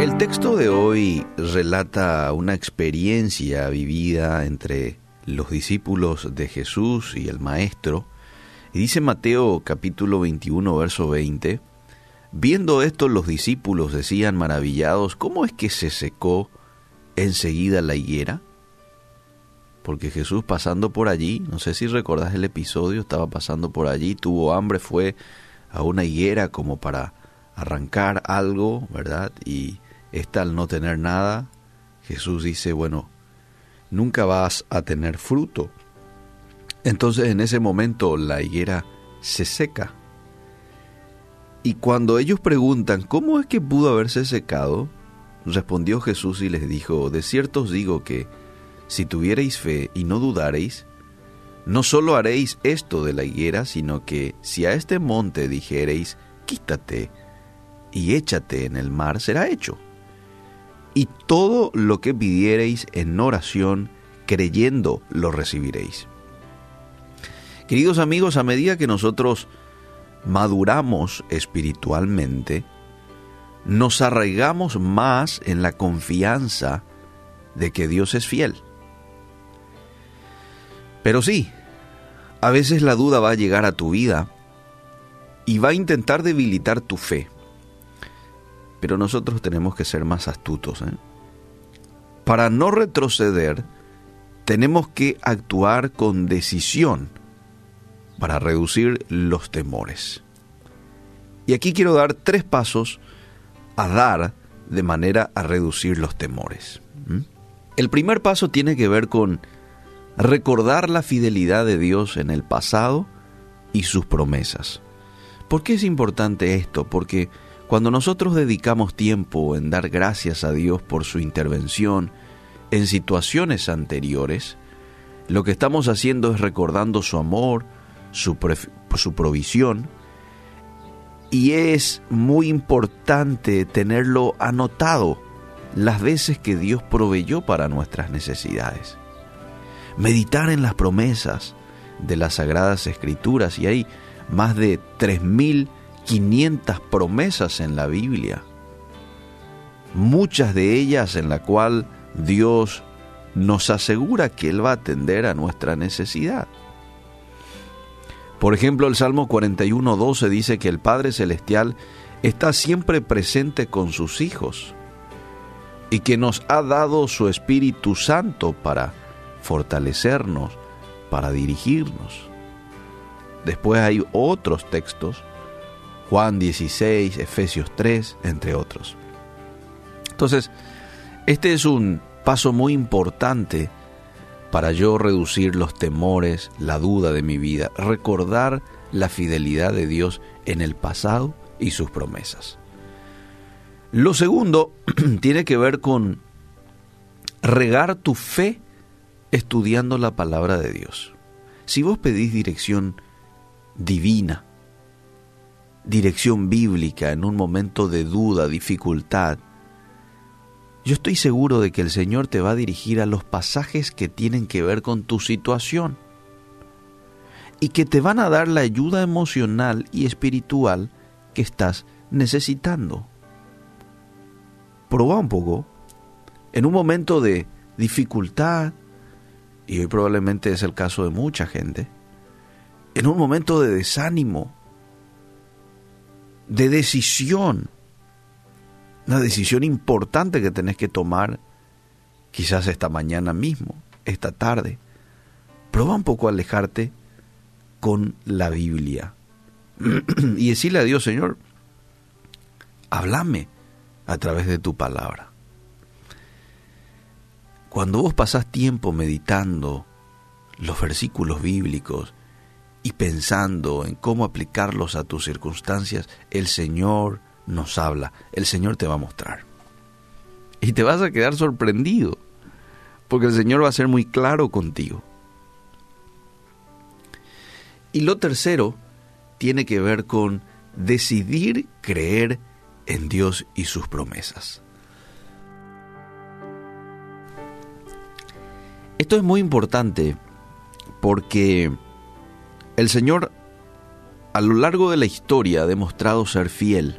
El texto de hoy relata una experiencia vivida entre los discípulos de Jesús y el Maestro. Y dice Mateo capítulo 21, verso 20, Viendo esto los discípulos decían maravillados, ¿cómo es que se secó enseguida la higuera? Porque Jesús pasando por allí, no sé si recordás el episodio, estaba pasando por allí, tuvo hambre, fue a una higuera como para arrancar algo, ¿verdad? Y esta al no tener nada, Jesús dice, bueno, nunca vas a tener fruto. Entonces en ese momento la higuera se seca. Y cuando ellos preguntan, ¿cómo es que pudo haberse secado? Respondió Jesús y les dijo, de cierto os digo que, si tuviereis fe y no dudareis, no solo haréis esto de la higuera, sino que si a este monte dijereis, quítate y échate en el mar, será hecho y todo lo que pidiereis en oración, creyendo, lo recibiréis. Queridos amigos, a medida que nosotros maduramos espiritualmente, nos arraigamos más en la confianza de que Dios es fiel. Pero sí, a veces la duda va a llegar a tu vida y va a intentar debilitar tu fe. Pero nosotros tenemos que ser más astutos. ¿eh? Para no retroceder, tenemos que actuar con decisión para reducir los temores. Y aquí quiero dar tres pasos a dar de manera a reducir los temores. El primer paso tiene que ver con recordar la fidelidad de Dios en el pasado y sus promesas. ¿Por qué es importante esto? Porque cuando nosotros dedicamos tiempo en dar gracias a Dios por su intervención en situaciones anteriores, lo que estamos haciendo es recordando su amor, su, su provisión, y es muy importante tenerlo anotado las veces que Dios proveyó para nuestras necesidades. Meditar en las promesas de las Sagradas Escrituras, y hay más de 3.000 500 promesas en la Biblia, muchas de ellas en la cual Dios nos asegura que Él va a atender a nuestra necesidad. Por ejemplo, el Salmo 41.12 dice que el Padre Celestial está siempre presente con sus hijos y que nos ha dado su Espíritu Santo para fortalecernos, para dirigirnos. Después hay otros textos Juan 16, Efesios 3, entre otros. Entonces, este es un paso muy importante para yo reducir los temores, la duda de mi vida, recordar la fidelidad de Dios en el pasado y sus promesas. Lo segundo tiene que ver con regar tu fe estudiando la palabra de Dios. Si vos pedís dirección divina, dirección bíblica en un momento de duda, dificultad, yo estoy seguro de que el Señor te va a dirigir a los pasajes que tienen que ver con tu situación y que te van a dar la ayuda emocional y espiritual que estás necesitando. Proba un poco. En un momento de dificultad, y hoy probablemente es el caso de mucha gente, en un momento de desánimo, de decisión. Una decisión importante que tenés que tomar quizás esta mañana mismo, esta tarde. Prueba un poco a alejarte con la Biblia y decirle a Dios, Señor, háblame a través de tu palabra. Cuando vos pasás tiempo meditando los versículos bíblicos, y pensando en cómo aplicarlos a tus circunstancias, el Señor nos habla, el Señor te va a mostrar. Y te vas a quedar sorprendido, porque el Señor va a ser muy claro contigo. Y lo tercero tiene que ver con decidir creer en Dios y sus promesas. Esto es muy importante porque el Señor a lo largo de la historia ha demostrado ser fiel.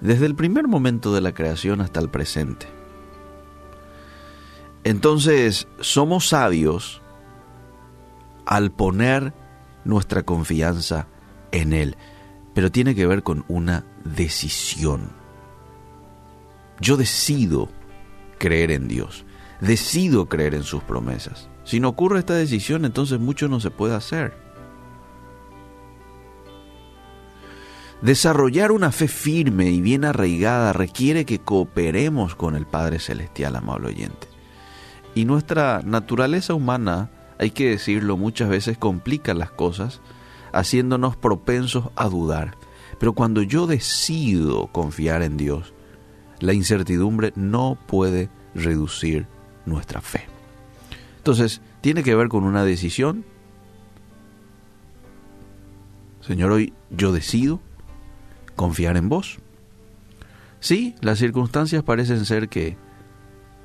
desde el primer momento de la creación hasta el presente. Entonces, somos sabios al poner nuestra confianza en Él, pero tiene que ver con una decisión. Yo decido creer en Dios, decido creer en sus promesas. Si no ocurre esta decisión, entonces mucho no se puede hacer. Desarrollar una fe firme y bien arraigada requiere que cooperemos con el Padre Celestial, amable oyente. Y nuestra naturaleza humana, hay que decirlo, muchas veces complica las cosas, haciéndonos propensos a dudar. Pero cuando yo decido confiar en Dios, la incertidumbre no puede reducir nuestra fe. Entonces, tiene que ver con una decisión. Señor, hoy yo decido confiar en vos. Sí, las circunstancias parecen ser que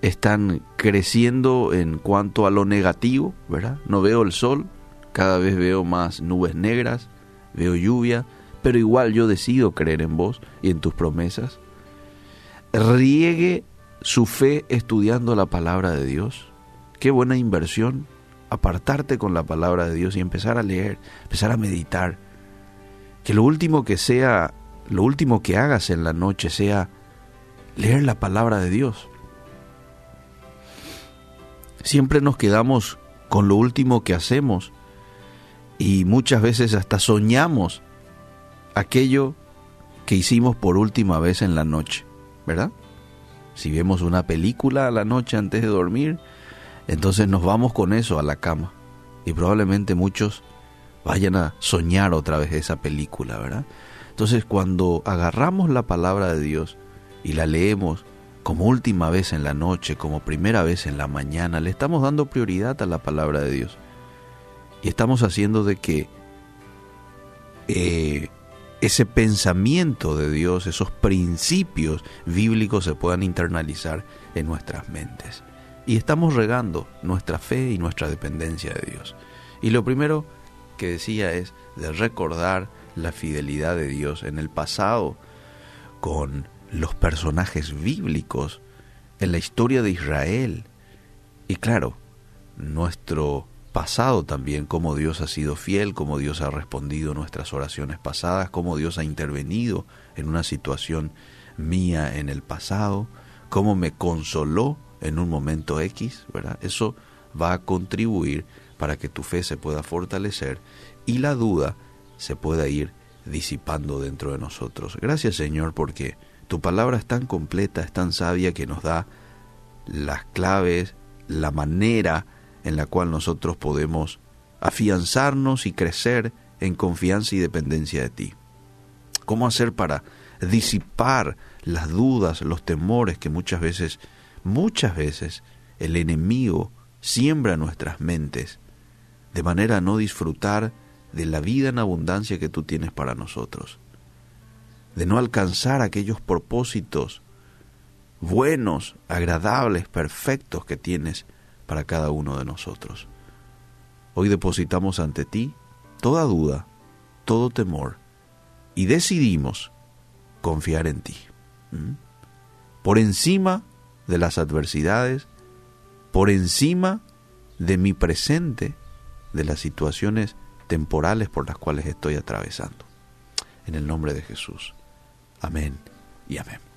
están creciendo en cuanto a lo negativo, ¿verdad? No veo el sol, cada vez veo más nubes negras, veo lluvia, pero igual yo decido creer en vos y en tus promesas. Riegue su fe estudiando la palabra de Dios. Qué buena inversión apartarte con la palabra de Dios y empezar a leer, empezar a meditar. Que lo último que sea lo último que hagas en la noche sea leer la palabra de Dios. Siempre nos quedamos con lo último que hacemos y muchas veces hasta soñamos aquello que hicimos por última vez en la noche, ¿verdad? Si vemos una película a la noche antes de dormir, entonces nos vamos con eso a la cama y probablemente muchos vayan a soñar otra vez esa película, ¿verdad? Entonces cuando agarramos la palabra de Dios y la leemos como última vez en la noche, como primera vez en la mañana, le estamos dando prioridad a la palabra de Dios. Y estamos haciendo de que eh, ese pensamiento de Dios, esos principios bíblicos se puedan internalizar en nuestras mentes. Y estamos regando nuestra fe y nuestra dependencia de Dios. Y lo primero que decía es de recordar la fidelidad de Dios en el pasado con los personajes bíblicos en la historia de Israel. Y claro, nuestro pasado también, cómo Dios ha sido fiel, cómo Dios ha respondido nuestras oraciones pasadas, cómo Dios ha intervenido en una situación mía en el pasado, cómo me consoló en un momento X. Eso va a contribuir para que tu fe se pueda fortalecer y la duda se pueda ir disipando dentro de nosotros. Gracias Señor porque tu palabra es tan completa, es tan sabia que nos da las claves, la manera en la cual nosotros podemos afianzarnos y crecer en confianza y dependencia de ti. ¿Cómo hacer para disipar las dudas, los temores que muchas veces, muchas veces el enemigo siembra en nuestras mentes, de manera a no disfrutar de la vida en abundancia que tú tienes para nosotros, de no alcanzar aquellos propósitos buenos, agradables, perfectos que tienes para cada uno de nosotros. Hoy depositamos ante ti toda duda, todo temor y decidimos confiar en ti. Por encima de las adversidades, por encima de mi presente, de las situaciones temporales por las cuales estoy atravesando. En el nombre de Jesús. Amén y amén.